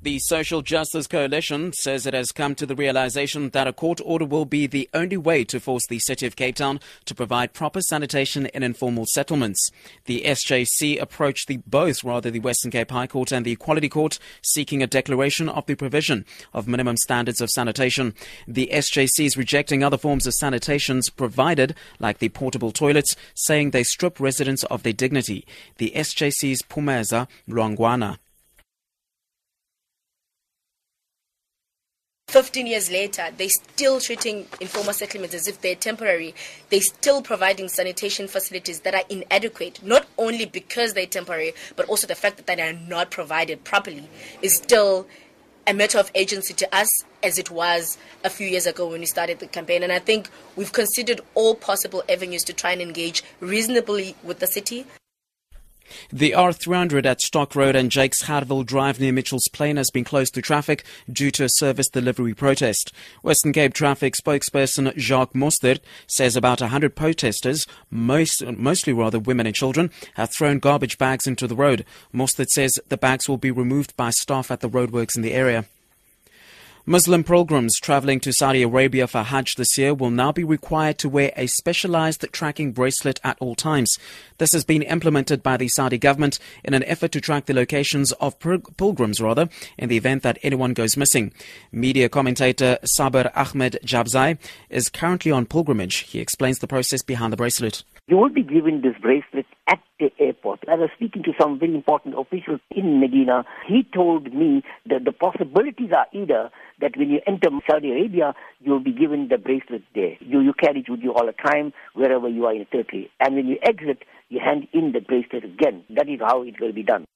The Social Justice Coalition says it has come to the realization that a court order will be the only way to force the City of Cape Town to provide proper sanitation in informal settlements. The SJC approached the both, rather the Western Cape High Court and the Equality Court, seeking a declaration of the provision of minimum standards of sanitation. The SJC is rejecting other forms of sanitations provided, like the portable toilets, saying they strip residents of their dignity. The SJC's Phumeza Mlungwana 15 years later, they're still treating informal settlements as if they're temporary. They're still providing sanitation facilities that are inadequate, not only because they're temporary, but also the fact that they are not provided properly is still a matter of agency to us as it was a few years ago when we started the campaign. And I think we've considered all possible avenues to try and engage reasonably with the city. The R300 at Stock Road and Jakes Gerwel Drive near Mitchell's Plain has been closed to traffic due to a service delivery protest. Western Cape Traffic spokesperson Jacques Mostert says about 100 protesters, most, mostly rather women and children, have thrown garbage bags into the road. Mostert says the bags will be removed by staff at the roadworks in the area. Muslim pilgrims traveling to Saudi Arabia for Hajj this year will now be required to wear a specialized tracking bracelet at all times. This has been implemented by the Saudi government in an effort to track the locations of pilgrims, rather, in the event that anyone goes missing. Media commentator Saber Ahmed Jazbhay is currently on pilgrimage. He explains the process behind the bracelet. You will be given this bracelet at the airport. I was speaking to some very important officials in Medina. He told me that the possibilities are either that when you enter Saudi Arabia, you'll be given the bracelet there. You, you carry it with you all the time, wherever you are in Turkey. And when you exit, you hand in the bracelet again. That is how it will be done.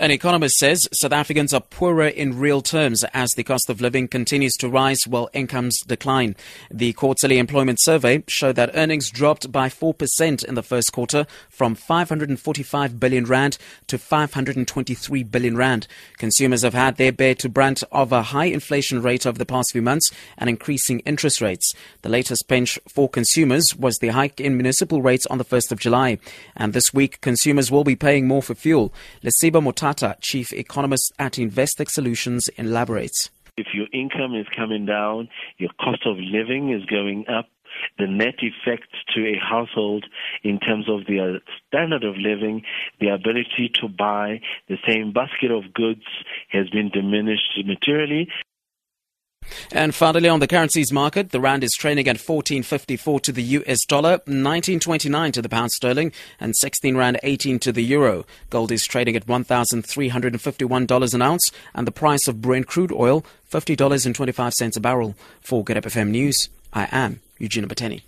An economist says South Africans are poorer in real terms as the cost of living continues to rise while incomes decline. The quarterly employment survey showed that earnings dropped by 4% in the first quarter from 545 billion rand to 523 billion rand. Consumers have had their bear to brunt of a high inflation rate over the past few months and increasing interest rates. The latest pinch for consumers was the hike in municipal rates on the 1st of July. And this week, consumers will be paying more for fuel. Lesiba Mothata Tata, Chief Economist at Investec Solutions, elaborates. If your income is coming down, your cost of living is going up, the net effect to a household in terms of their standard of living, the ability to buy the same basket of goods has been diminished materially. And finally, on the currencies market, the rand is trading at 14.54 to the US dollar, 19.29 to the pound sterling, and 16 rand 18 to the euro. Gold is trading at $1,351 an ounce, and the price of Brent crude oil $50.25 a barrel. For Good FM News, I am Eugenia Bateni.